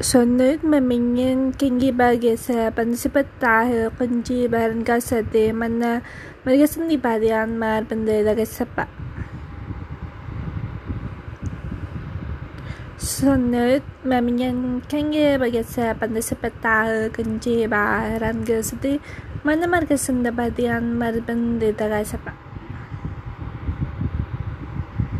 Sunod mamingin kingi bagi sepan pansipat kunci bahan baran mana mereka sendiri padian mar pandera ka sa pa. Sunod bagi sepan pansipat kunci bahan baran mana mereka sendiri padian mar pandera ka.